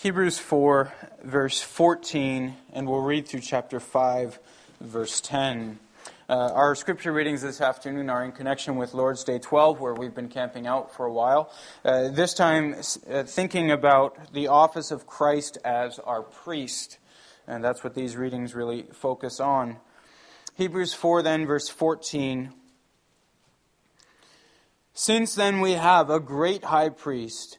Hebrews 4, verse 14, and we'll read through chapter 5, verse 10. Uh, our scripture readings this afternoon are in connection with Lord's Day 12, where we've been camping out for a while. Uh, this time, uh, thinking about the office of Christ as our priest. And that's what these readings really focus on. Hebrews 4, then, verse 14. Since then we have a great high priest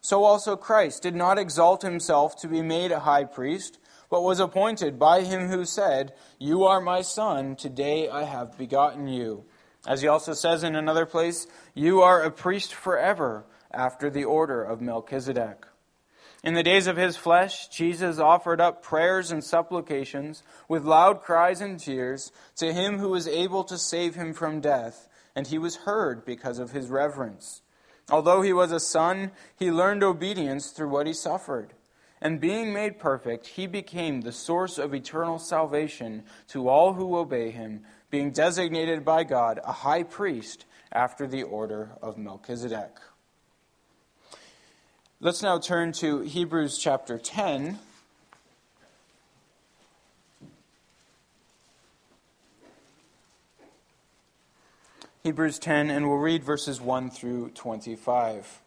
So also Christ did not exalt himself to be made a high priest, but was appointed by him who said, You are my son, today I have begotten you. As he also says in another place, You are a priest forever, after the order of Melchizedek. In the days of his flesh, Jesus offered up prayers and supplications with loud cries and tears to him who was able to save him from death, and he was heard because of his reverence. Although he was a son, he learned obedience through what he suffered. And being made perfect, he became the source of eternal salvation to all who obey him, being designated by God a high priest after the order of Melchizedek. Let's now turn to Hebrews chapter 10. Hebrews 10, and we'll read verses 1 through 25.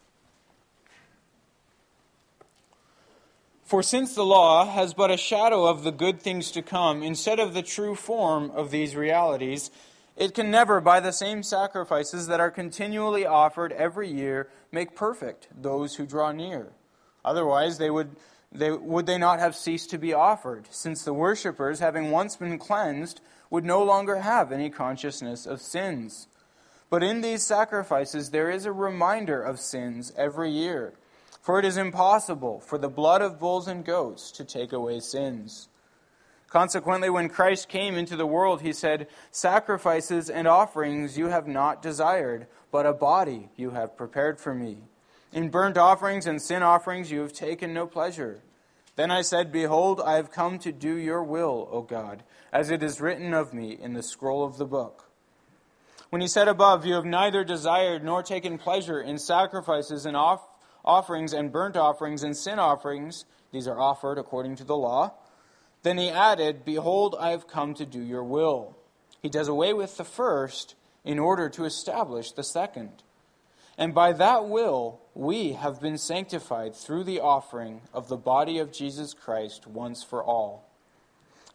For since the law has but a shadow of the good things to come, instead of the true form of these realities, it can never, by the same sacrifices that are continually offered every year, make perfect those who draw near. Otherwise, they would, they, would they not have ceased to be offered, since the worshippers, having once been cleansed, would no longer have any consciousness of sins. But in these sacrifices there is a reminder of sins every year. For it is impossible for the blood of bulls and goats to take away sins. Consequently, when Christ came into the world, he said, Sacrifices and offerings you have not desired, but a body you have prepared for me. In burnt offerings and sin offerings you have taken no pleasure. Then I said, Behold, I have come to do your will, O God, as it is written of me in the scroll of the book. When he said above, You have neither desired nor taken pleasure in sacrifices and off- offerings and burnt offerings and sin offerings, these are offered according to the law. Then he added, Behold, I have come to do your will. He does away with the first in order to establish the second. And by that will, we have been sanctified through the offering of the body of Jesus Christ once for all.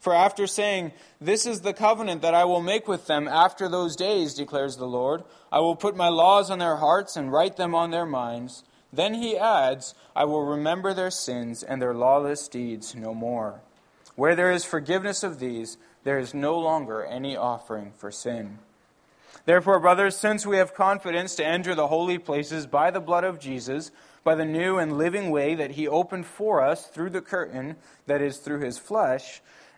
For after saying, This is the covenant that I will make with them after those days, declares the Lord, I will put my laws on their hearts and write them on their minds. Then he adds, I will remember their sins and their lawless deeds no more. Where there is forgiveness of these, there is no longer any offering for sin. Therefore, brothers, since we have confidence to enter the holy places by the blood of Jesus, by the new and living way that he opened for us through the curtain, that is, through his flesh.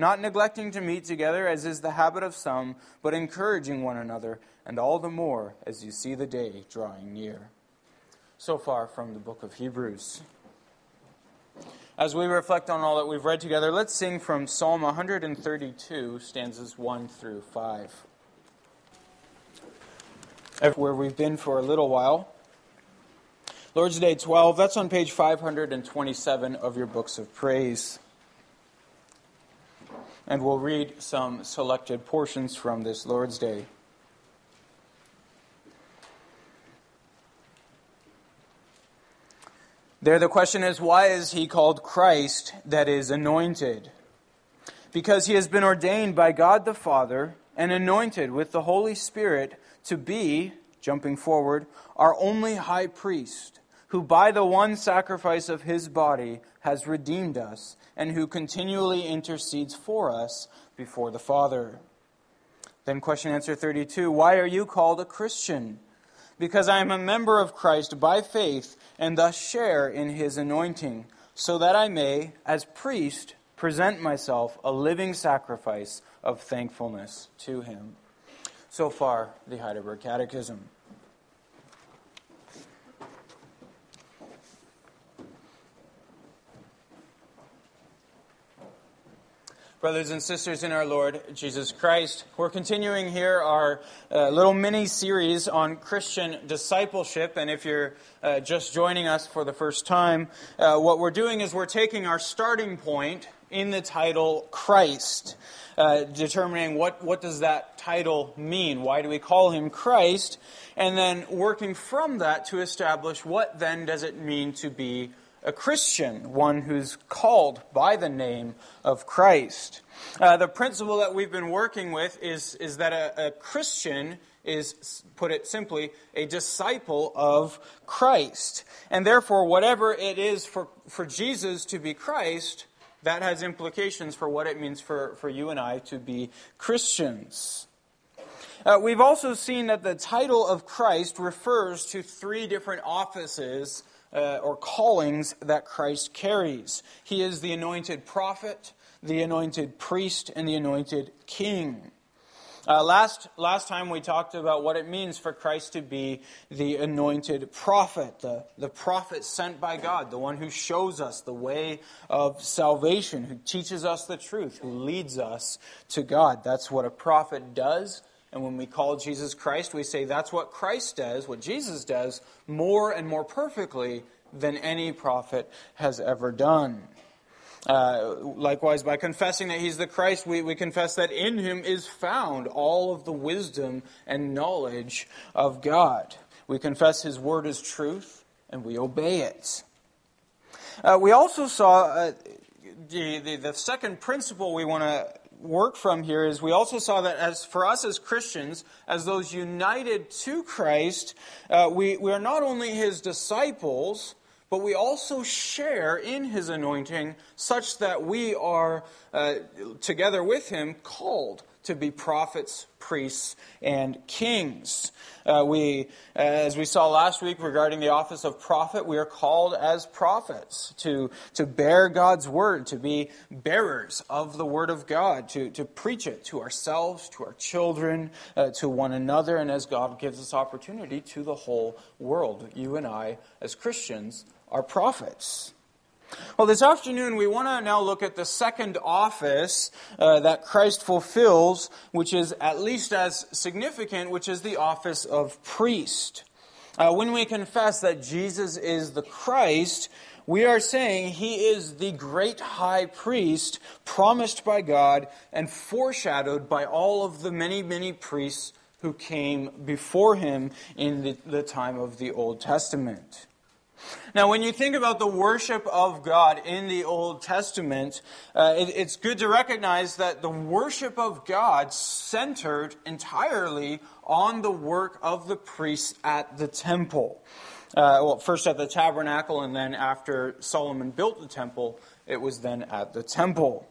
not neglecting to meet together as is the habit of some, but encouraging one another, and all the more as you see the day drawing near. So far from the book of Hebrews. As we reflect on all that we've read together, let's sing from Psalm 132, stanzas 1 through 5 where we've been for a little while. Lord's Day 12, that's on page 527 of your books of praise. And we'll read some selected portions from this Lord's Day. There, the question is why is he called Christ that is anointed? Because he has been ordained by God the Father and anointed with the Holy Spirit to be, jumping forward, our only high priest, who by the one sacrifice of his body has redeemed us, and who continually intercedes for us before the Father. Then, question answer 32 Why are you called a Christian? Because I am a member of Christ by faith, and thus share in his anointing, so that I may, as priest, present myself a living sacrifice of thankfulness to him. So far, the Heidelberg Catechism. Brothers and sisters in our Lord Jesus Christ, we're continuing here our uh, little mini series on Christian discipleship. And if you're uh, just joining us for the first time, uh, what we're doing is we're taking our starting point in the title Christ uh, determining what, what does that title mean? Why do we call him Christ? And then working from that to establish what then does it mean to be a Christian, one who's called by the name of Christ. Uh, the principle that we've been working with is, is that a, a Christian is, put it simply, a disciple of Christ. And therefore, whatever it is for, for Jesus to be Christ, that has implications for what it means for, for you and I to be Christians. Uh, we've also seen that the title of Christ refers to three different offices uh, or callings that Christ carries. He is the anointed prophet, the anointed priest, and the anointed king. Uh, last, last time we talked about what it means for Christ to be the anointed prophet, the, the prophet sent by God, the one who shows us the way of salvation, who teaches us the truth, who leads us to God. That's what a prophet does. And when we call Jesus Christ, we say that's what Christ does, what Jesus does, more and more perfectly than any prophet has ever done. Uh, likewise, by confessing that he's the Christ, we, we confess that in him is found all of the wisdom and knowledge of God. We confess his word is truth, and we obey it. Uh, we also saw uh, the, the, the second principle we want to work from here is we also saw that as for us as Christians, as those united to Christ, uh, we, we are not only his disciples, but we also share in his anointing such that we are, uh, together with him, called to be prophets, priests, and kings. Uh, we, as we saw last week regarding the office of prophet, we are called as prophets to, to bear God's word, to be bearers of the word of God, to, to preach it to ourselves, to our children, uh, to one another, and as God gives us opportunity to the whole world. You and I, as Christians, are prophets. Well, this afternoon we want to now look at the second office uh, that Christ fulfills, which is at least as significant, which is the office of priest. Uh, when we confess that Jesus is the Christ, we are saying he is the great high priest promised by God and foreshadowed by all of the many, many priests who came before him in the, the time of the Old Testament. Now, when you think about the worship of God in the Old Testament, uh, it, it's good to recognize that the worship of God centered entirely on the work of the priests at the temple. Uh, well, first at the tabernacle, and then after Solomon built the temple, it was then at the temple.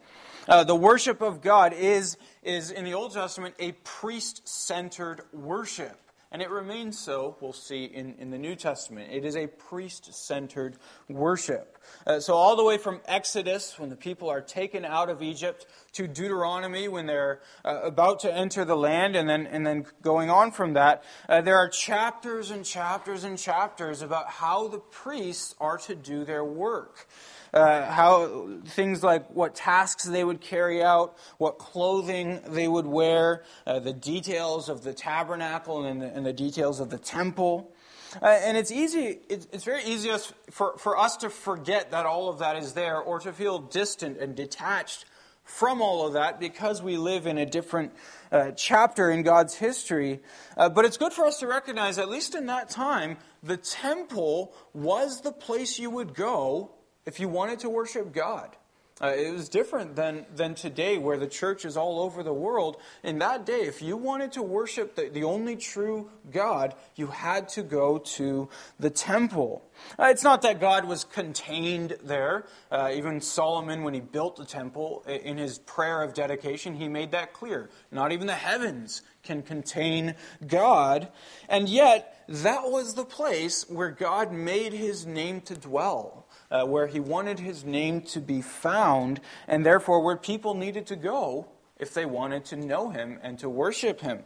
Uh, the worship of God is, is, in the Old Testament, a priest centered worship. And it remains so, we'll see in, in the New Testament. It is a priest centered worship. Uh, so, all the way from Exodus, when the people are taken out of Egypt, to Deuteronomy, when they're uh, about to enter the land, and then, and then going on from that, uh, there are chapters and chapters and chapters about how the priests are to do their work uh, how things like what tasks they would carry out, what clothing they would wear, uh, the details of the tabernacle and the, and the details of the temple. Uh, and it's easy, it's, it's very easy for, for us to forget that all of that is there or to feel distant and detached from all of that because we live in a different uh, chapter in God's history. Uh, but it's good for us to recognize, at least in that time, the temple was the place you would go if you wanted to worship God. Uh, it was different than, than today, where the church is all over the world. In that day, if you wanted to worship the, the only true God, you had to go to the temple. Uh, it's not that God was contained there. Uh, even Solomon, when he built the temple, in his prayer of dedication, he made that clear. Not even the heavens can contain God. And yet, that was the place where God made his name to dwell uh, where he wanted his name to be found, and therefore where people needed to go if they wanted to know him and to worship him.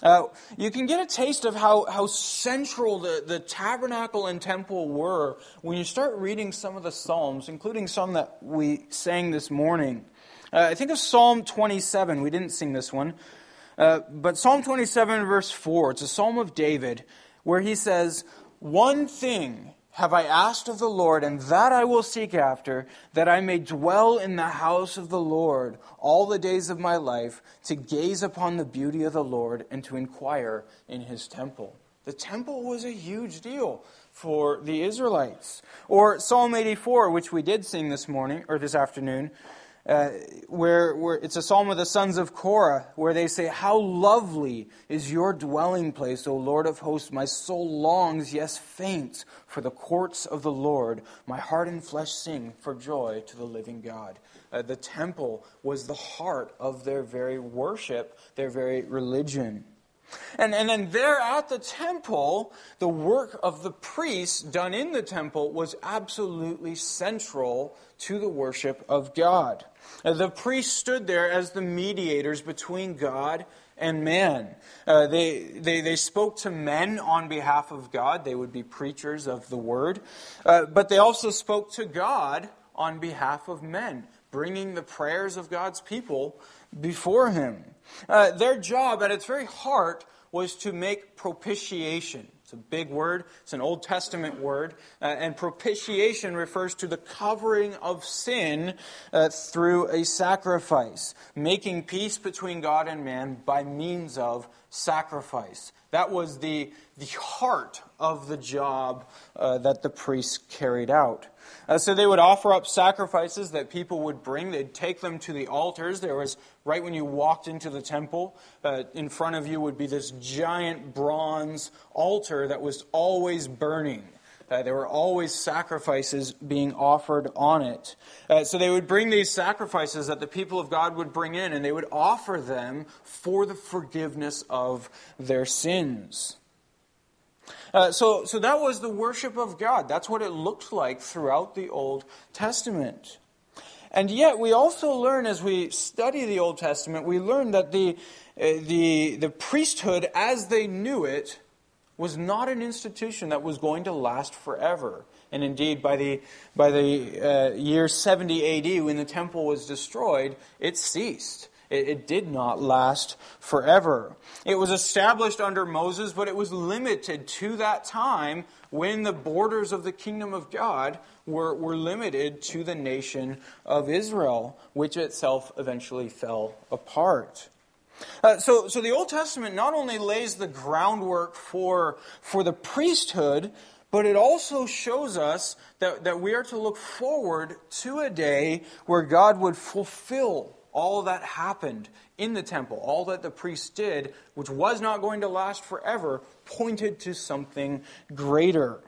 Uh, you can get a taste of how, how central the, the tabernacle and temple were when you start reading some of the Psalms, including some that we sang this morning. Uh, I think of Psalm 27. We didn't sing this one. Uh, but Psalm 27, verse 4, it's a psalm of David where he says, One thing have I asked of the Lord, and that I will seek after, that I may dwell in the house of the Lord all the days of my life, to gaze upon the beauty of the Lord and to inquire in his temple. The temple was a huge deal for the Israelites. Or Psalm 84, which we did sing this morning, or this afternoon, uh, where, where it's a psalm of the sons of Korah, where they say, How lovely is your dwelling place, O Lord of hosts! My soul longs, yes, faints, for the courts of the Lord. My heart and flesh sing for joy to the living God. Uh, the temple was the heart of their very worship, their very religion. And, and then there at the temple, the work of the priests done in the temple was absolutely central to the worship of God. Uh, the priests stood there as the mediators between God and man. Uh, they, they, they spoke to men on behalf of God. They would be preachers of the word. Uh, but they also spoke to God on behalf of men, bringing the prayers of God's people before him. Uh, their job, at its very heart, was to make propitiation. It's a big word, it's an Old Testament word. Uh, and propitiation refers to the covering of sin uh, through a sacrifice, making peace between God and man by means of sacrifice. That was the, the heart of the job uh, that the priests carried out. Uh, so they would offer up sacrifices that people would bring. They'd take them to the altars. There was, right when you walked into the temple, uh, in front of you would be this giant bronze altar that was always burning. Uh, there were always sacrifices being offered on it. Uh, so they would bring these sacrifices that the people of God would bring in, and they would offer them for the forgiveness of their sins. Uh, so, so that was the worship of God. That's what it looked like throughout the Old Testament. And yet, we also learn as we study the Old Testament, we learn that the, uh, the, the priesthood, as they knew it, was not an institution that was going to last forever. And indeed, by the, by the uh, year 70 AD, when the temple was destroyed, it ceased. It, it did not last forever. It was established under Moses, but it was limited to that time when the borders of the kingdom of God were, were limited to the nation of Israel, which itself eventually fell apart. Uh, so, so the Old Testament not only lays the groundwork for, for the priesthood, but it also shows us that, that we are to look forward to a day where God would fulfill all that happened in the temple, all that the priests did, which was not going to last forever, pointed to something greater.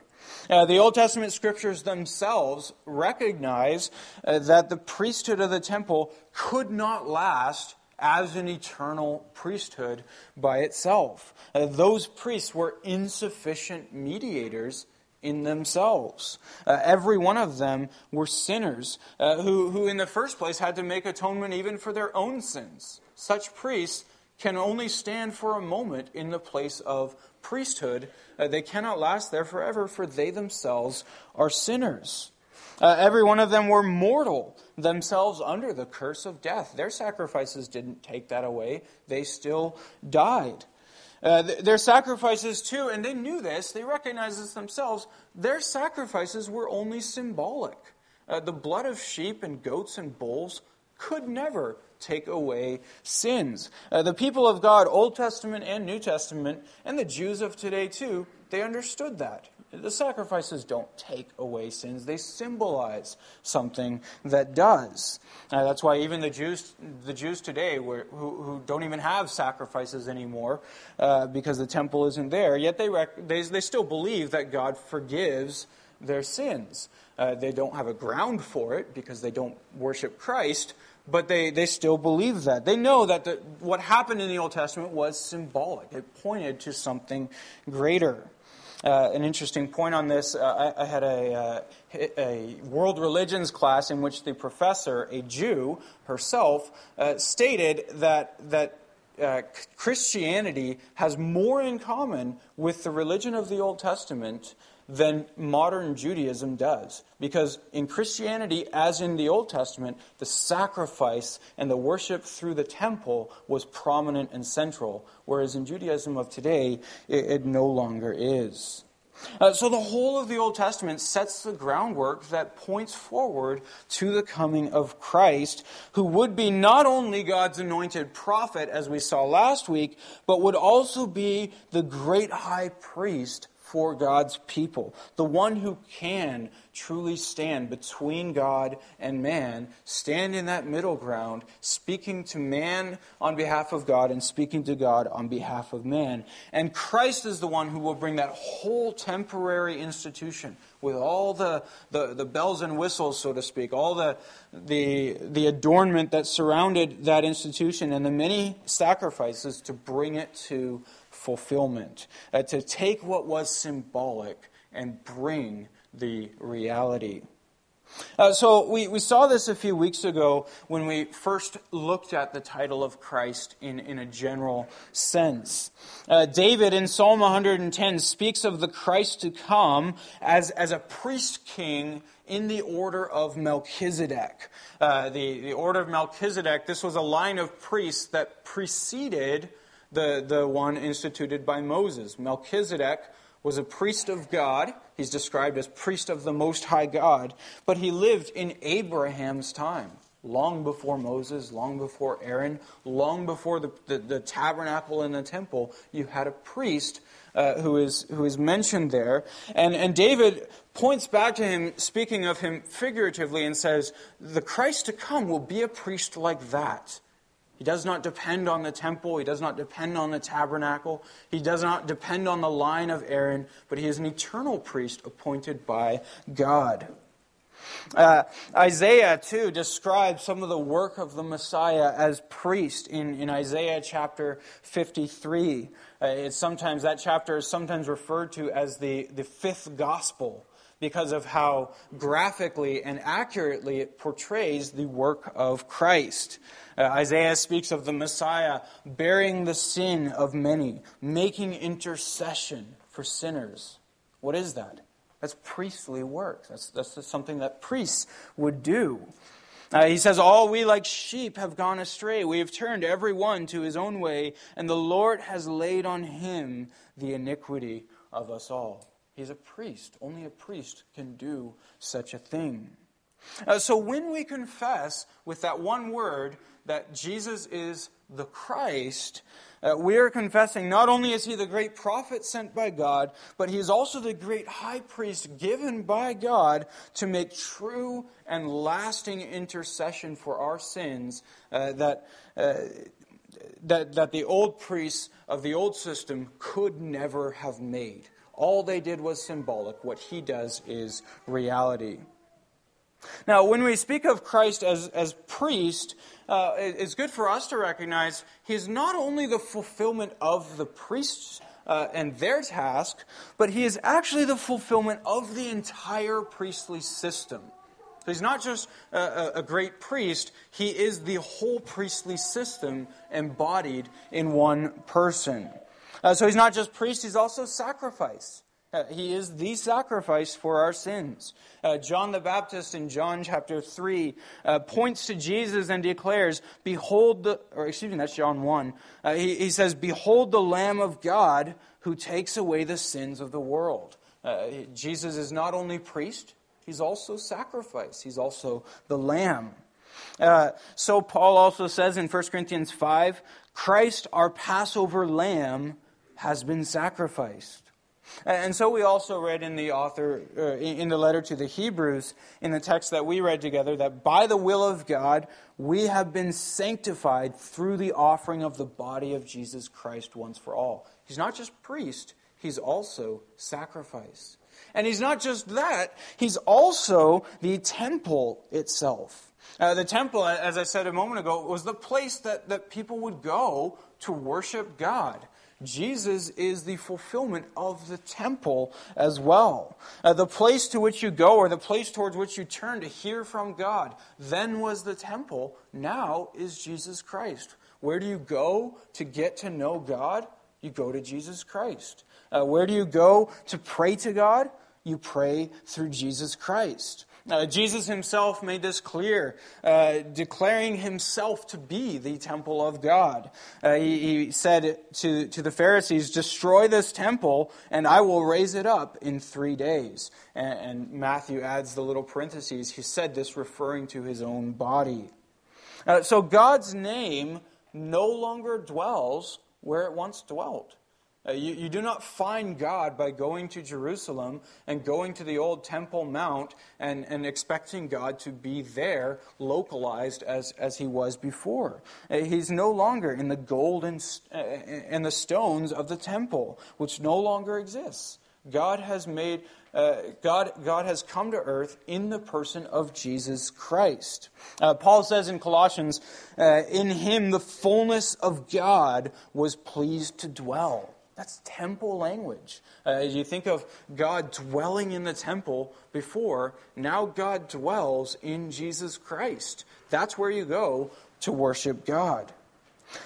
Uh, the Old Testament scriptures themselves recognize uh, that the priesthood of the temple could not last as an eternal priesthood by itself. Uh, those priests were insufficient mediators in themselves. Uh, every one of them were sinners uh, who, who, in the first place, had to make atonement even for their own sins. Such priests can only stand for a moment in the place of priesthood. Uh, they cannot last there forever, for they themselves are sinners. Uh, every one of them were mortal, themselves under the curse of death. Their sacrifices didn't take that away, they still died. Uh, th- their sacrifices, too, and they knew this, they recognized this themselves, their sacrifices were only symbolic. Uh, the blood of sheep and goats and bulls could never take away sins. Uh, the people of God, Old Testament and New Testament, and the Jews of today, too, they understood that. The sacrifices don't take away sins, they symbolize something that does. Uh, that's why even the Jews, the Jews today, who, who don't even have sacrifices anymore uh, because the temple isn't there, yet they, rec- they, they still believe that God forgives their sins. Uh, they don't have a ground for it because they don't worship Christ, but they, they still believe that. They know that the, what happened in the Old Testament was symbolic, it pointed to something greater. Uh, an interesting point on this. Uh, I, I, had a, uh, a world religions class in which the professor, a Jew herself, uh, stated that, that uh, Christianity has more in common with the religion of the Old Testament than modern Judaism does. Because in Christianity, as in the Old Testament, the sacrifice and the worship through the temple was prominent and central, whereas in Judaism of today, it, it no longer is. Uh, so the whole of the Old Testament sets the groundwork that points forward to the coming of Christ, who would be not only God's anointed prophet, as we saw last week, but would also be the great high priest for God's people, the one who can truly stand between God and man, stand in that middle ground, speaking to man on behalf of God and speaking to God on behalf of man. And Christ is the one who will bring that whole temporary institution with all the, the, the bells and whistles, so to speak, all the, the, the adornment that surrounded that institution and the many sacrifices to bring it to fulfillment, uh, to take what was symbolic and bring the reality. Uh, so we, we saw this a few weeks ago when we first looked at the title of Christ in, in a general sense. Uh, David in Psalm 110 speaks of the Christ to come as, as a priest king in the order of Melchizedek. Uh, the, the order of Melchizedek, this was a line of priests that preceded the, the one instituted by Moses. Melchizedek was a priest of God. He's described as priest of the Most High God, but he lived in Abraham's time, long before Moses, long before Aaron, long before the, the, the tabernacle and the temple. You had a priest uh, who, is, who is mentioned there. And, and David points back to him, speaking of him figuratively, and says, The Christ to come will be a priest like that. He does not depend on the temple. He does not depend on the tabernacle. He does not depend on the line of Aaron, but he is an eternal priest appointed by God. Uh, Isaiah, too, describes some of the work of the Messiah as priest in, in Isaiah chapter 53. Uh, it's sometimes, that chapter is sometimes referred to as the, the fifth gospel because of how graphically and accurately it portrays the work of Christ. Uh, Isaiah speaks of the Messiah bearing the sin of many, making intercession for sinners. What is that? That's priestly work. That's, that's something that priests would do. Uh, he says, All we like sheep have gone astray. We have turned every one to his own way, and the Lord has laid on him the iniquity of us all. He's a priest. Only a priest can do such a thing. Uh, so when we confess with that one word that Jesus is the Christ, uh, we are confessing not only is he the great prophet sent by God, but he is also the great high priest given by God to make true and lasting intercession for our sins uh, that, uh, that, that the old priests of the old system could never have made All they did was symbolic. What he does is reality. Now, when we speak of Christ as, as priest, uh, it's good for us to recognize he is not only the fulfillment of the priests uh, and their task, but he is actually the fulfillment of the entire priestly system. So he's not just a, a, great priest, he is the whole priestly system embodied in one person. Uh, so he's not just priest, he's also sacrifice. Uh, he is the sacrifice for our sins. Uh, John the Baptist in John chapter 3 uh, points to Jesus and declares, Behold the, or excuse me, that's John 1. Uh, he, he, says, Behold the Lamb of God who takes away the sins of the world. Uh, Jesus is not only priest, he's also sacrifice. He's also the Lamb. Uh, so Paul also says in 1 Corinthians 5 Christ, our Passover lamb, has been sacrificed. And so we also read in the author, uh, in the letter to the Hebrews, in the text that we read together, that by the will of God, we have been sanctified through the offering of the body of Jesus Christ once for all. He's not just priest, he's also sacrifice. And he's not just that, he's also the temple itself. Uh, the temple, as I said a moment ago, was the place that, that people would go to worship God. Jesus is the fulfillment of the temple as well. Uh, the place to which you go, or the place towards which you turn to hear from God, then was the temple, now is Jesus Christ. Where do you go to get to know God? You go to Jesus Christ. Uh, where do you go to pray to God? You pray through Jesus Christ. Uh, Jesus himself made this clear, uh, declaring himself to be the temple of God. Uh, he, he, said to, to the Pharisees, Destroy this temple, and I will raise it up in three days. And, and Matthew adds the little parentheses. He said this referring to his own body. Uh, so God's name no longer dwells where it once dwelt. Uh, you, you do not find God by going to Jerusalem and going to the old Temple Mount and, and expecting God to be there, localized as, as he was before. Uh, he's no longer in the gold and, uh, and the stones of the temple, which no longer exists. God has made uh, God, God has come to earth in the person of Jesus Christ. Uh, Paul says in Colossians, uh, in him the fullness of God was pleased to dwell. That's temple language. Uh, you think of God dwelling in the temple before, now God dwells in Jesus Christ. That's where you go to worship God.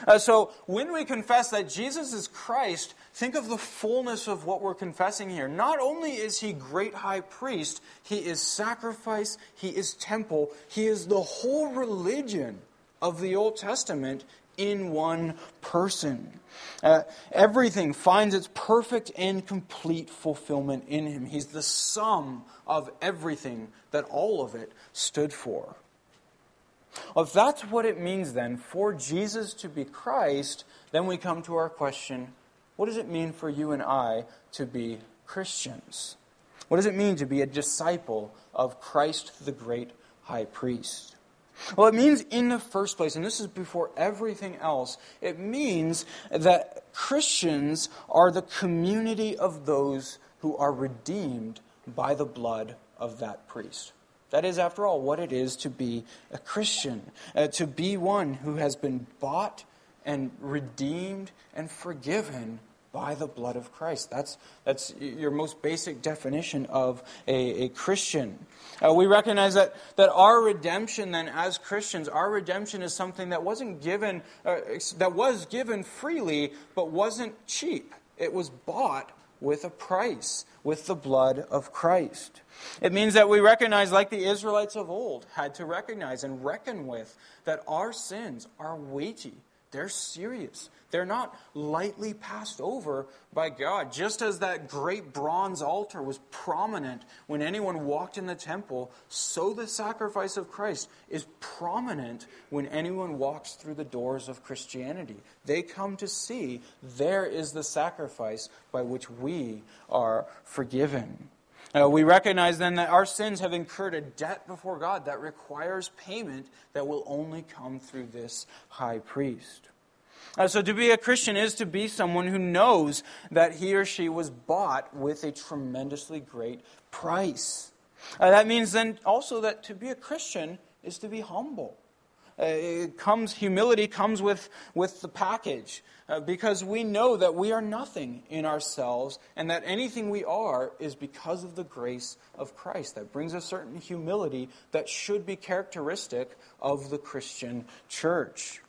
Uh, so when we confess that Jesus is Christ, think of the fullness of what we're confessing here. Not only is he great high priest, he is sacrifice, he is temple, he is the whole religion of the Old Testament in one person. Uh, everything finds its perfect and complete fulfillment in him. He's the sum of everything that all of it stood for. Well, if that's what it means then for Jesus to be Christ, then we come to our question what does it mean for you and I to be Christians? What does it mean to be a disciple of Christ the great high priest? Well, it means in the first place, and this is before everything else, it means that Christians are the community of those who are redeemed by the blood of that priest. That is, after all, what it is to be a Christian, uh, to be one who has been bought and redeemed and forgiven by the blood of Christ. That's, that's your most basic definition of a, a Christian. Uh, we recognize that, that our redemption, then, as Christians, our redemption is something that wasn't given, uh, that was given freely, but wasn't cheap. It was bought with a price, with the blood of Christ. It means that we recognize, like the Israelites of old had to recognize and reckon with, that our sins are weighty, they're serious, they're not lightly passed over by God. Just as that great bronze altar was prominent when anyone walked in the temple, so the sacrifice of Christ is prominent when anyone walks through the doors of Christianity. They come to see there is the sacrifice by which we are forgiven. Uh, we recognize then that our sins have incurred a debt before God that requires payment that will only come through this high priest. Uh, so, to be a Christian is to be someone who knows that he or she was bought with a tremendously great price. Uh, that means then also that to be a Christian is to be humble. Uh, comes humility comes with, with the package uh, because we know that we are nothing in ourselves and that anything we are is because of the grace of Christ. That brings a certain humility that should be characteristic of the Christian church.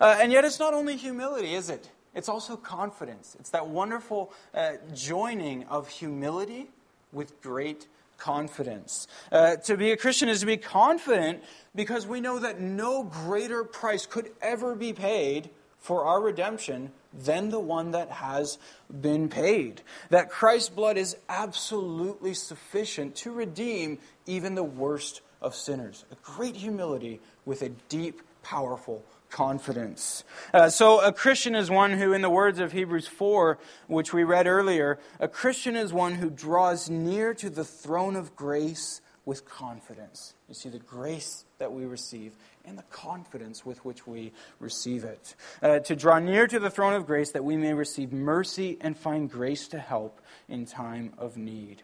Uh, and yet, it's not only humility, is it? It's also confidence. It's that wonderful uh, joining of humility with great confidence. Uh, to be a Christian is to be confident because we know that no greater price could ever be paid for our redemption than the one that has been paid. That Christ's blood is absolutely sufficient to redeem even the worst of sinners. A great humility with a deep, powerful confidence. Uh, so, a Christian is one who, in the words of Hebrews 4, which we read earlier, a Christian is one who draws near to the throne of grace with confidence. You see, the grace that we receive and the confidence with which we receive it. Uh, to draw near to the throne of grace that we may receive mercy and find grace to help in time of need.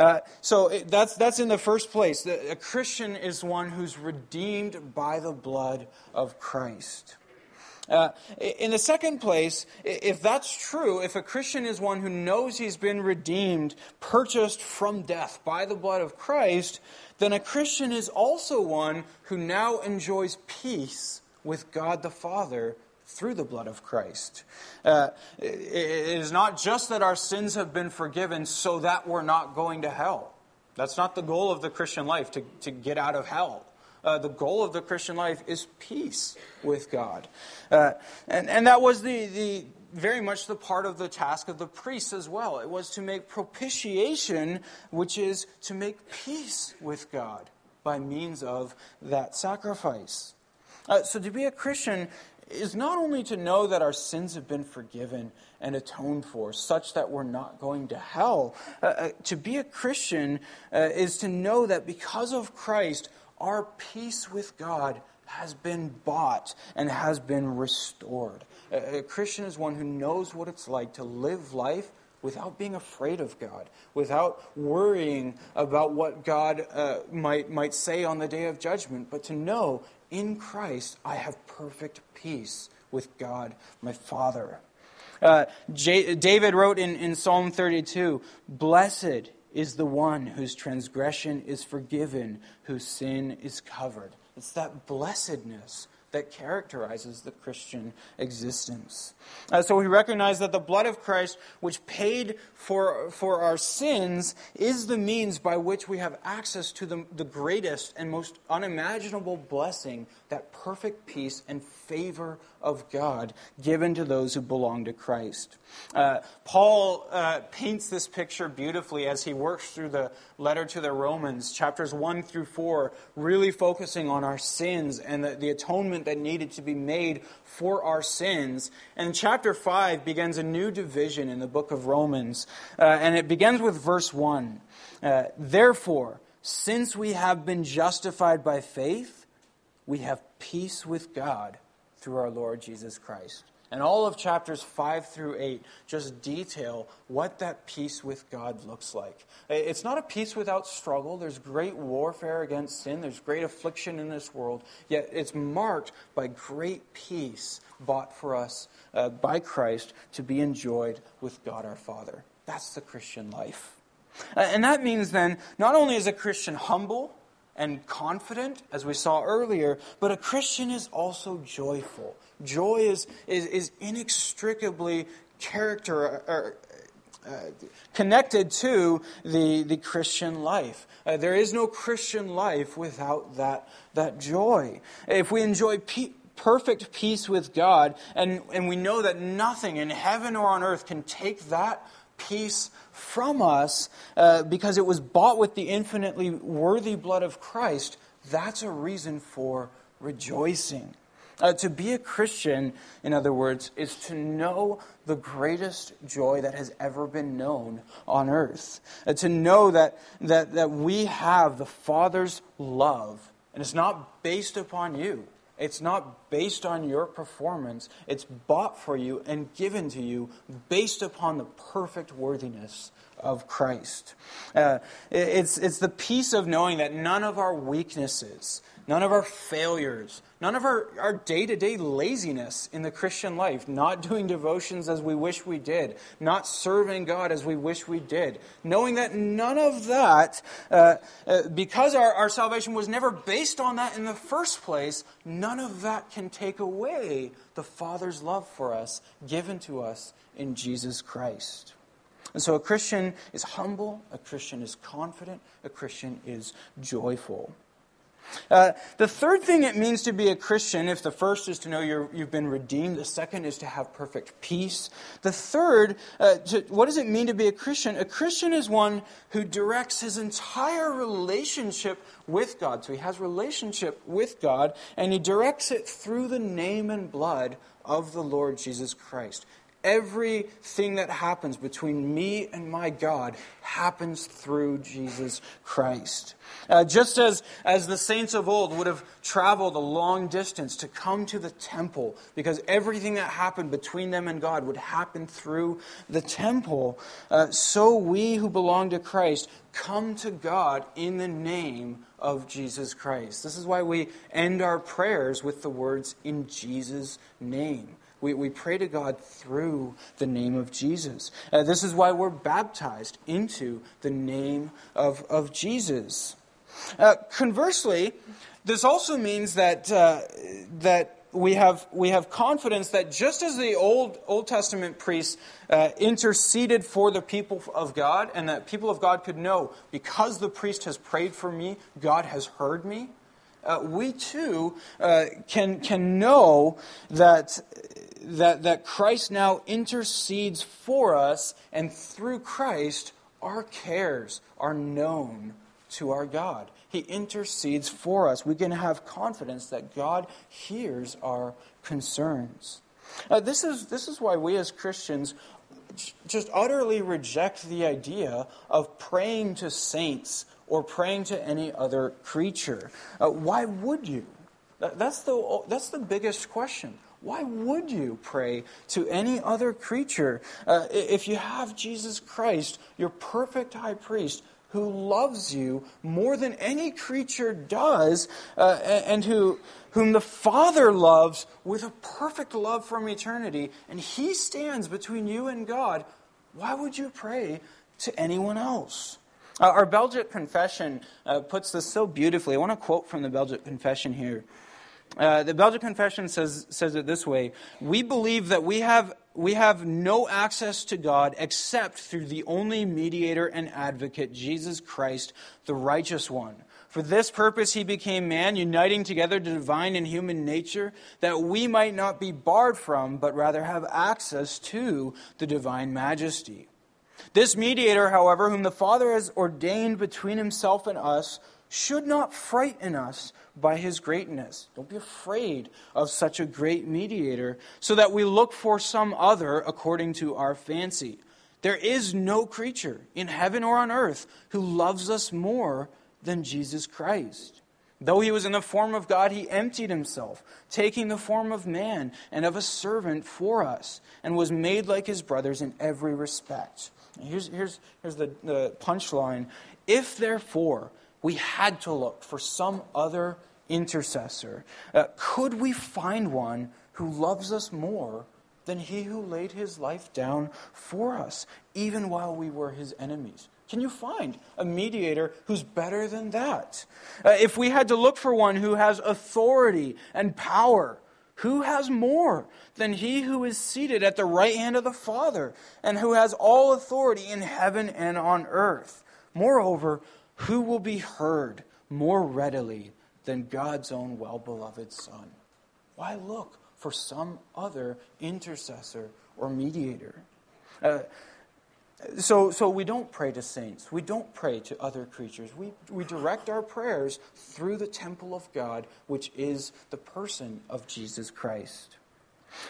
Uh, so that's, that's in the first place. A Christian is one who's redeemed by the blood of Christ. Uh, in the second place, if that's true, if a Christian is one who knows he's been redeemed, purchased from death by the blood of Christ, then a Christian is also one who now enjoys peace with God the Father through the blood of Christ. Uh, it is not just that our sins have been forgiven so that we're not going to hell. That's not the goal of the Christian life, to, to get out of hell. Uh, the goal of the Christian life is peace with God. Uh, and, and that was the, the, very much the part of the task of the priests as well. It was to make propitiation, which is to make peace with God by means of that sacrifice. Uh, so to be a Christian is not only to know that our sins have been forgiven and atoned for, such that we're not going to hell. Uh, uh, to be a Christian uh, is to know that because of Christ, our peace with God has been bought and has been restored. A, a Christian is one who knows what it's like to live life without being afraid of God, without worrying about what God uh, might, might say on the day of judgment, but to know in Christ, I have perfect peace with God, my Father. Uh, J- David wrote in, in Psalm 32 Blessed is the one whose transgression is forgiven, whose sin is covered. It's that blessedness that characterizes the Christian existence. Uh, so we recognize that the blood of Christ, which paid for, for our sins, is the means by which we have access to the, the greatest and most unimaginable blessing, that perfect peace and favor of God given to those who belong to Christ. Uh, Paul uh, paints this picture beautifully as he works through the letter to the Romans, chapters 1 through 4, really focusing on our sins and the, the atonement that needed to be made for our sins. And chapter 5 begins a new division in the book of Romans, uh, and it begins with verse 1. Uh, Therefore, since we have been justified by faith, we have peace with God through our Lord Jesus Christ. And all of chapters 5 through 8 just detail what that peace with God looks like. It's not a peace without struggle. There's great warfare against sin, there's great affliction in this world, yet it's marked by great peace bought for us uh, by Christ to be enjoyed with God our Father. That's the Christian life. And that means then, not only is a Christian humble, and confident, as we saw earlier, but a Christian is also joyful. Joy is, is, is inextricably character, or, uh, connected to the, the Christian life. Uh, there is no Christian life without that, that joy. If we enjoy pe- perfect peace with God, and, and we know that nothing in heaven or on earth can take that peace from us uh, because it was bought with the infinitely worthy blood of Christ, that's a reason for rejoicing. Uh, to be a Christian, in other words, is to know the greatest joy that has ever been known on earth. Uh, to know that, that, that we have the Father's love, and it's not based upon you. It's not based on your performance. It's bought for you and given to you based upon the perfect worthiness of Christ. Uh, it's, it's the peace of knowing that none of our weaknesses, none of our failures, none of our, our day-to-day laziness in the Christian life, not doing devotions as we wish we did, not serving God as we wish we did, knowing that none of that, uh, uh, because our, our salvation was never based on that in the first place, none of that can take away the Father's love for us given to us in Jesus Christ. And so a Christian is humble, a Christian is confident, a Christian is joyful. Uh, the third thing it means to be a Christian, if the first is to know you have been redeemed, the second is to have perfect peace. The third, uh, to, what does it mean to be a Christian? A Christian is one who directs his entire relationship with God. So he has relationship with God, and he directs it through the name and blood of the Lord Jesus Christ. Everything that happens between me and my God happens through Jesus Christ. Uh, just as, as the saints of old would have traveled a long distance to come to the temple, because everything that happened between them and God would happen through the temple, uh, so we who belong to Christ come to God in the name of Jesus Christ. This is why we end our prayers with the words, in Jesus' name. We, we pray to God through the name of Jesus. Uh, this is why we're baptized into the name of, of Jesus. Uh, conversely, this also means that, uh, that we have, we have confidence that just as the Old, Old Testament priests uh, interceded for the people of God, and that people of God could know, because the priest has prayed for me, God has heard me, uh, we too uh, can, can know that that, that Christ now intercedes for us, and through Christ, our cares are known to our God. He intercedes for us. We can have confidence that God hears our concerns. Uh, this, is, this is why we as Christians just utterly reject the idea of praying to saints or praying to any other creature. Uh, why would you? That's the, that's the biggest question. Why would you pray to any other creature? Uh, if you have Jesus Christ, your perfect high priest, who loves you more than any creature does, uh, and who, whom the Father loves with a perfect love from eternity, and he stands between you and God, why would you pray to anyone else? Uh, our Belgic Confession uh, puts this so beautifully. I want to quote from the Belgic Confession here. Uh, the Belgic Confession says, says it this way We believe that we have, we have no access to God except through the only mediator and advocate, Jesus Christ, the righteous one. For this purpose he became man, uniting together the divine and human nature, that we might not be barred from, but rather have access to the divine majesty. This mediator, however, whom the Father has ordained between himself and us, should not frighten us by his greatness. Don't be afraid of such a great mediator, so that we look for some other according to our fancy. There is no creature in heaven or on earth who loves us more than Jesus Christ. Though he was in the form of God, he emptied himself, taking the form of man and of a servant for us, and was made like his brothers in every respect. Here's, here's, here's the, the punchline. If, therefore, we had to look for some other intercessor. Uh, could we find one who loves us more than he who laid his life down for us, even while we were his enemies? Can you find a mediator who's better than that? Uh, if we had to look for one who has authority and power, who has more than he who is seated at the right hand of the Father and who has all authority in heaven and on earth? Moreover, who will be heard more readily than God's own well beloved Son? Why look for some other intercessor or mediator? Uh, so, so we don't pray to saints. We don't pray to other creatures. We, we direct our prayers through the temple of God, which is the person of Jesus Christ.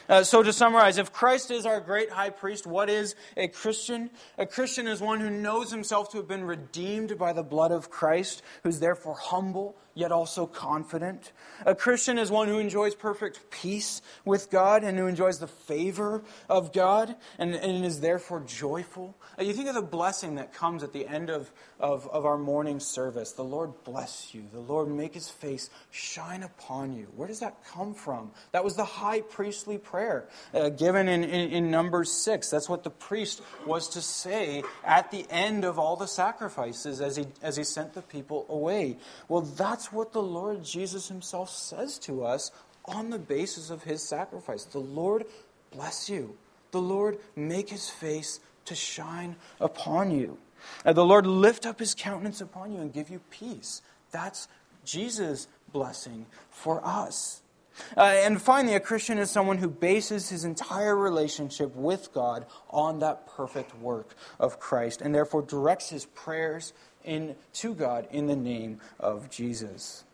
Uh, so, to summarize, if Christ is our great high priest, what is a Christian? A Christian is one who knows himself to have been redeemed by the blood of Christ, who's therefore humble, yet also confident. A Christian is one who enjoys perfect peace with God and who enjoys the favor of God and, and is therefore joyful. Uh, you think of the blessing that comes at the end of, of, of our morning service. The Lord bless you. The Lord make his face shine upon you. Where does that come from? That was the high priestly prayer uh, given in, in, in Numbers 6. That's what the priest was to say at the end of all the sacrifices as he, as he sent the people away. Well, that's what the Lord Jesus himself says to us on the basis of his sacrifice. The Lord bless you. The Lord make his face to shine upon you. And the Lord lift up his countenance upon you and give you peace. That's Jesus' blessing for us. Uh, and finally, a Christian is someone who bases his entire relationship with God on that perfect work of Christ and therefore directs his prayers in, to God in the name of Jesus.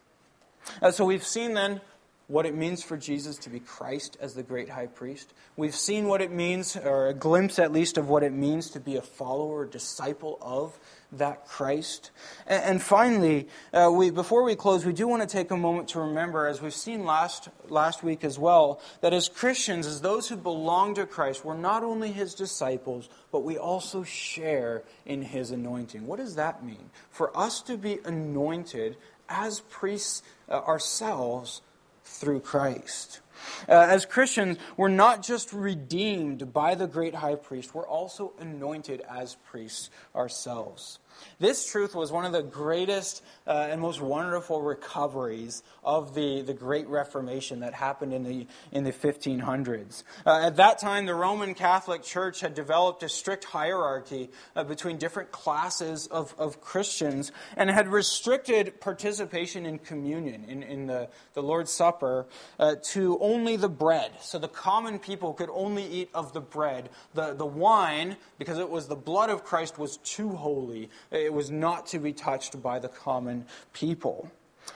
Uh, so we've seen then what it means for Jesus to be Christ as the great high priest. We've seen what it means, or a glimpse at least of what it means to be a follower, disciple of that Christ. And, and finally, uh, we, before we close, we do want to take a moment to remember, as we've seen last, last week as well, that as Christians, as those who belong to Christ, we're not only his disciples, but we also share in his anointing. What does that mean? For us to be anointed as priests uh, ourselves through Christ. Uh, as Christians, we're not just redeemed by the great high priest, we're also anointed as priests ourselves. This truth was one of the greatest uh, and most wonderful recoveries of the, the Great Reformation that happened in the, in the 1500s. Uh, at that time, the Roman Catholic Church had developed a strict hierarchy uh, between different classes of, of Christians and had restricted participation in communion, in, in the, the Lord's Supper, uh, to only the bread. So the common people could only eat of the bread. The, the wine, because it was the blood of Christ, was too holy. It was not to be touched by the common people.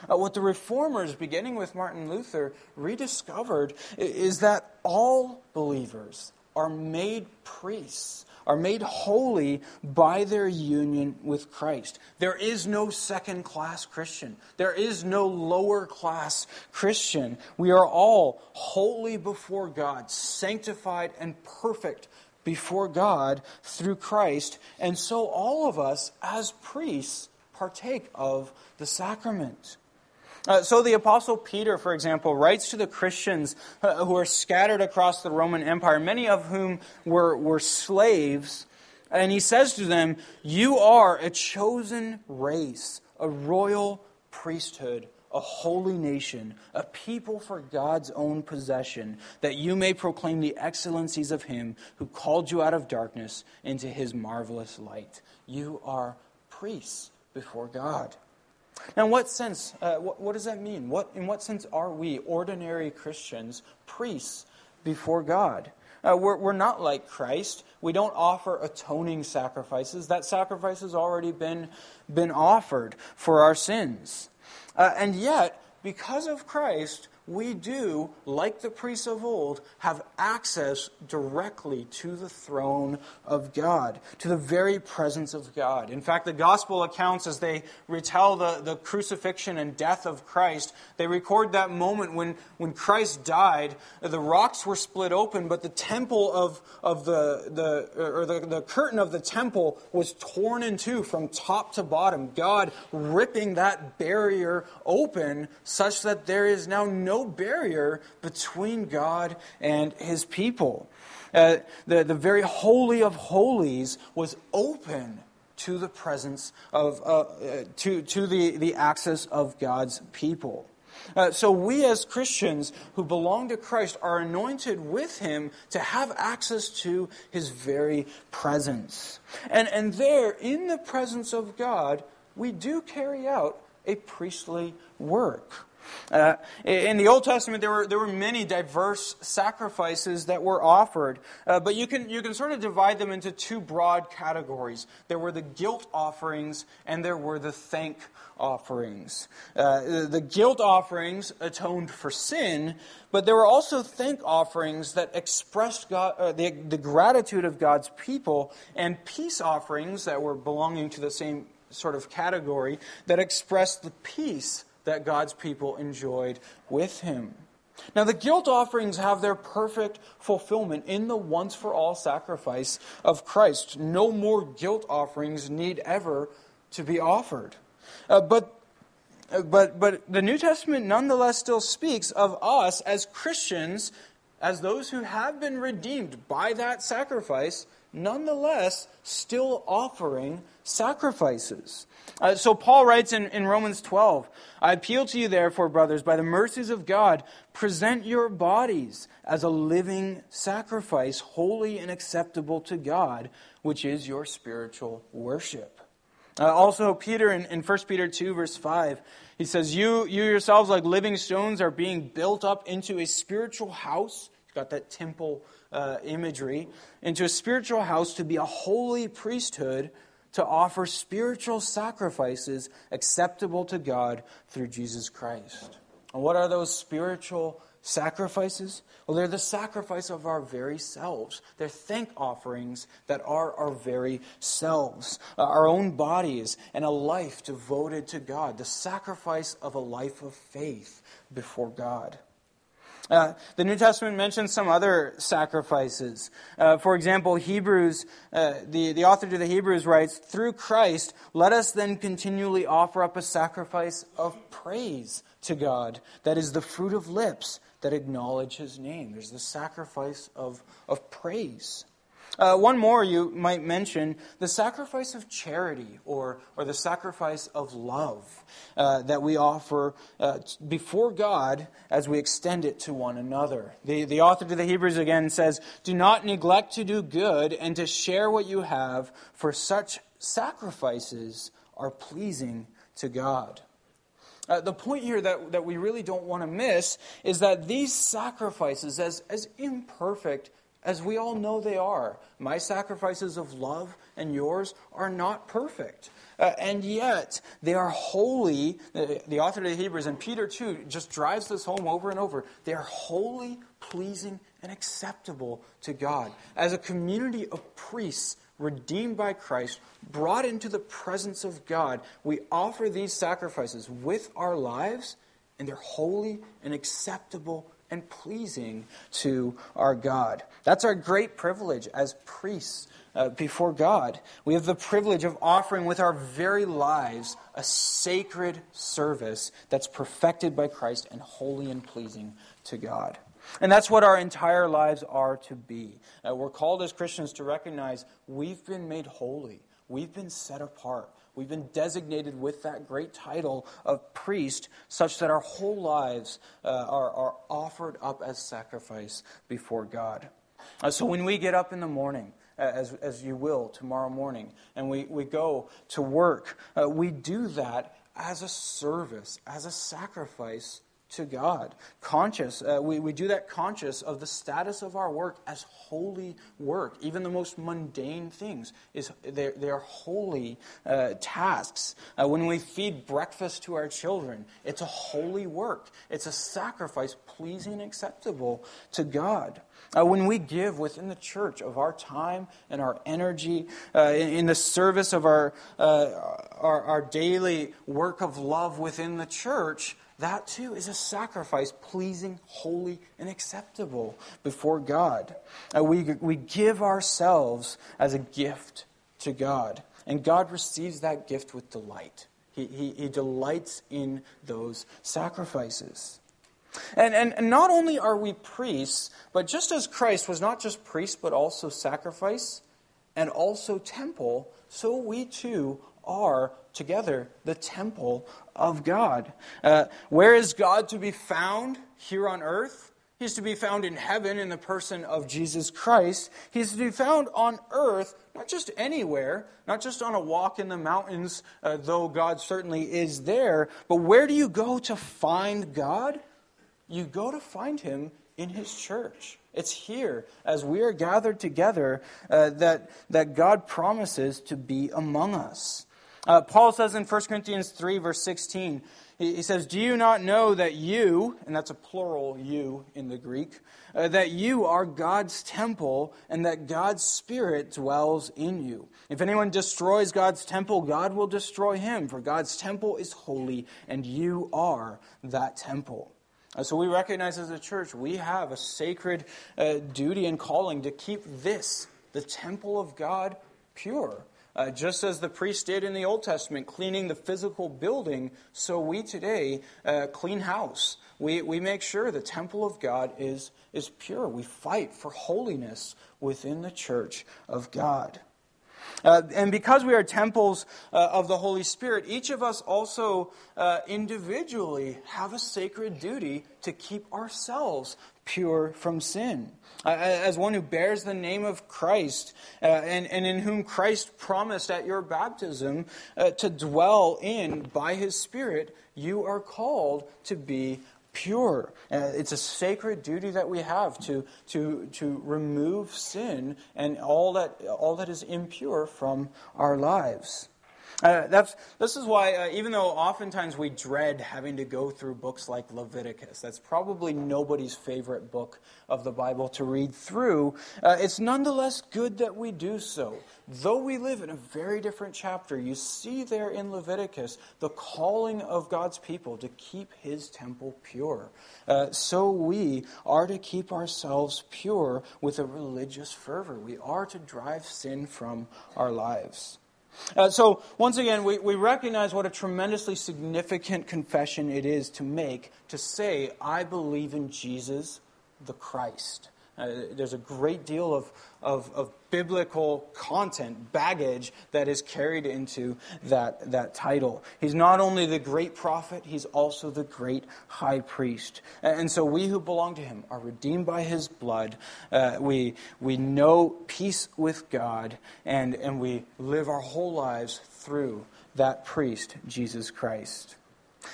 Uh, what the reformers, beginning with Martin Luther, rediscovered is that all believers are made priests, are made holy by their union with Christ. There is no second class Christian, there is no lower class Christian. We are all holy before God, sanctified and perfect before God through Christ. And so all of us, as priests, partake of the sacrament. Uh, so the Apostle Peter, for example, writes to the Christians uh, who are scattered across the Roman Empire, many of whom were, were slaves, and he says to them, You are a chosen race, a royal priesthood a holy nation, a people for God's own possession, that you may proclaim the excellencies of him who called you out of darkness into his marvelous light. You are priests before God. Now, in what sense, uh, what, what, does that mean? What, in what sense are we, ordinary Christians, priests before God? Uh, we're, we're not like Christ. We don't offer atoning sacrifices. That sacrifice has already been, been offered for our sins. Uh, and yet, because of Christ, we do, like the priests of old, have access directly to the throne of God, to the very presence of God. In fact, the gospel accounts, as they retell the, the crucifixion and death of Christ, they record that moment when, when Christ died. The rocks were split open, but the temple of, of the, the, or the, the curtain of the temple was torn in two from top to bottom. God ripping that barrier open such that there is now no barrier between God and his people. Uh, the, the very Holy of Holies was open to the presence of, uh, uh, to, to the, the access of God's people. Uh, so, we as Christians who belong to Christ are anointed with Him to have access to His very presence. And, and there, in the presence of God, we do carry out a priestly work. Uh, in the Old Testament, there were, there were many diverse sacrifices that were offered, uh, but you can, you can sort of divide them into two broad categories. There were the guilt offerings and there were the thank offerings. Uh, the guilt offerings atoned for sin, but there were also thank offerings that expressed God, uh, the, the gratitude of God's people, and peace offerings that were belonging to the same sort of category that expressed the peace that God's people enjoyed with Him. Now, the guilt offerings have their perfect fulfillment in the once for all sacrifice of Christ. No more guilt offerings need ever to be offered. Uh, but uh, but, but the New Testament nonetheless still speaks of us as Christians, as those who have been redeemed by that sacrifice, nonetheless still offering sacrifices. Uh, so Paul writes in, in Romans 12 I appeal to you, therefore, brothers, by the mercies of God, present your bodies as a living sacrifice, holy and acceptable to God, which is your spiritual worship. Uh, also, Peter in, in 1 Peter 2, verse 5, he says, you, you yourselves, like living stones, are being built up into a spiritual house. He's got that temple uh, imagery. Into a spiritual house to be a holy priesthood to offer spiritual sacrifices acceptable to God through Jesus Christ. And what are those spiritual sacrifices? Well, they're the sacrifice of our very selves. They're thank offerings that are our very selves, uh, our own bodies, and a life devoted to God, the sacrifice of a life of faith before God. Uh, the New Testament mentions some other sacrifices. Uh, for example, Hebrews, uh, the, the author to the Hebrews writes, Through Christ, let us then continually offer up a sacrifice of praise to God, that is the fruit of lips that acknowledge his name. There's the sacrifice of, of praise. Uh, one more you might mention the sacrifice of charity or, or the sacrifice of love uh, that we offer uh, before God as we extend it to one another. The, the author to the Hebrews again says, Do not neglect to do good and to share what you have, for such sacrifices are pleasing to God. Uh, the point here that, that we really don't want to miss is that these sacrifices, as, as imperfect as we all know they are, my sacrifices of love and yours are not perfect. Uh, and yet, they are holy. The, the author of the Hebrews, and Peter too, just drives this home over and over. They are holy, pleasing, and acceptable to God. As a community of priests redeemed by Christ, brought into the presence of God, we offer these sacrifices with our lives, and they're holy and acceptable and pleasing to our God. That's our great privilege as priests uh, before God. We have the privilege of offering with our very lives a sacred service that's perfected by Christ and holy and pleasing to God. And that's what our entire lives are to be. Uh, we're called as Christians to recognize we've been made holy, we've been set apart. We've been designated with that great title of priest, such that our whole lives uh, are, are offered up as sacrifice before God. Uh, so when we get up in the morning, as, as you will tomorrow morning, and we, we go to work, uh, we do that as a service, as a sacrifice to God. Conscious, uh, we, we do that conscious of the status of our work as holy work. Even the most mundane things, is they're, they're holy uh, tasks. Uh, when we feed breakfast to our children, it's a holy work. It's a sacrifice pleasing and acceptable to God. Uh, when we give within the church of our time and our energy uh, in, in, the service of our, uh, our, our daily work of love within the church, that too is a sacrifice pleasing, holy, and acceptable before God. Uh, we, we give ourselves as a gift to God, and God receives that gift with delight. He, he, he delights in those sacrifices. And, and, and not only are we priests, but just as Christ was not just priest, but also sacrifice and also temple, so we too are together the temple of God. Uh, where is God to be found here on earth? He's to be found in heaven in the person of Jesus Christ. He's to be found on earth not just anywhere, not just on a walk in the mountains, uh, though God certainly is there, but where do you go to find God? You go to find Him in His church. It's here, as we are gathered together, uh, that, that God promises to be among us. Uh, Paul says in 1 Corinthians 3, verse 16, he, says, Do you not know that you, and that's a plural you in the Greek, uh, that you are God's temple and that God's Spirit dwells in you? If anyone destroys God's temple, God will destroy him, for God's temple is holy, and you are that temple. Uh, so we recognize as a church we have a sacred uh, duty and calling to keep this, the temple of God, pure. Uh, just as the priest did in the Old Testament, cleaning the physical building, so we today uh, clean house. We, we make sure the temple of God is, is pure. We fight for holiness within the church of God. Uh, and because we are temples uh, of the Holy Spirit, each of us also uh, individually have a sacred duty to keep ourselves pure from sin. Uh, as one who bears the name of Christ, uh, and, and in whom Christ promised at your baptism uh, to dwell in by his Spirit, you are called to be pure. Uh, it's a sacred duty that we have to, to, to remove sin and all that, all that is impure from our lives. Uh, that's, this is why, uh, even though oftentimes we dread having to go through books like Leviticus, that's probably nobody's favorite book of the Bible to read through, uh, it's nonetheless good that we do so. Though we live in a very different chapter, you see there in Leviticus the calling of God's people to keep his temple pure. Uh, so we are to keep ourselves pure with a religious fervor. We are to drive sin from our lives. Uh, so, once again, we, we recognize what a tremendously significant confession it is to make to say, I believe in Jesus the Christ. Uh, there's a great deal of, of, of, biblical content, baggage that is carried into that, that title. He's not only the great prophet, he's also the great high priest. And, so we who belong to him are redeemed by his blood. Uh, we, we know peace with God, and, and we live our whole lives through that priest, Jesus Christ.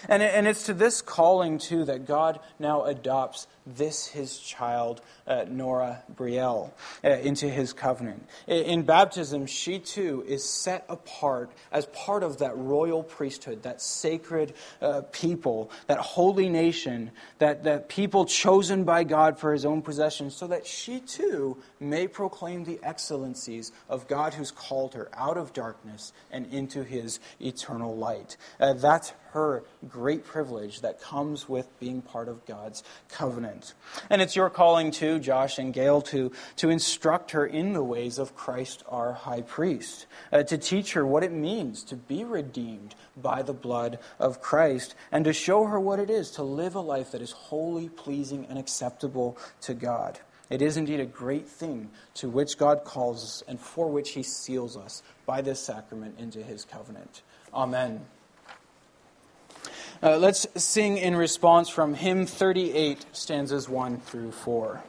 And, and it's to this calling, too, that God now adopts this, his child, uh, Nora Brielle, uh, into his covenant. In, baptism, she, too, is set apart as part of that royal priesthood, that sacred uh, people, that holy nation, that, that people chosen by God for his own possession, so that she, too, may proclaim the excellencies of God who's called her out of darkness and into his eternal light. Uh, that's her great privilege that comes with being part of God's covenant. And it's your calling too, Josh and Gail, to, to instruct her in the ways of Christ our high priest, uh, to teach her what it means to be redeemed by the blood of Christ, and to show her what it is to live a life that is wholly pleasing and acceptable to God. It is indeed a great thing to which God calls us and for which he seals us by this sacrament into his covenant. Amen. Uh, let's sing in response from hymn 38, stanzas 1 through 4.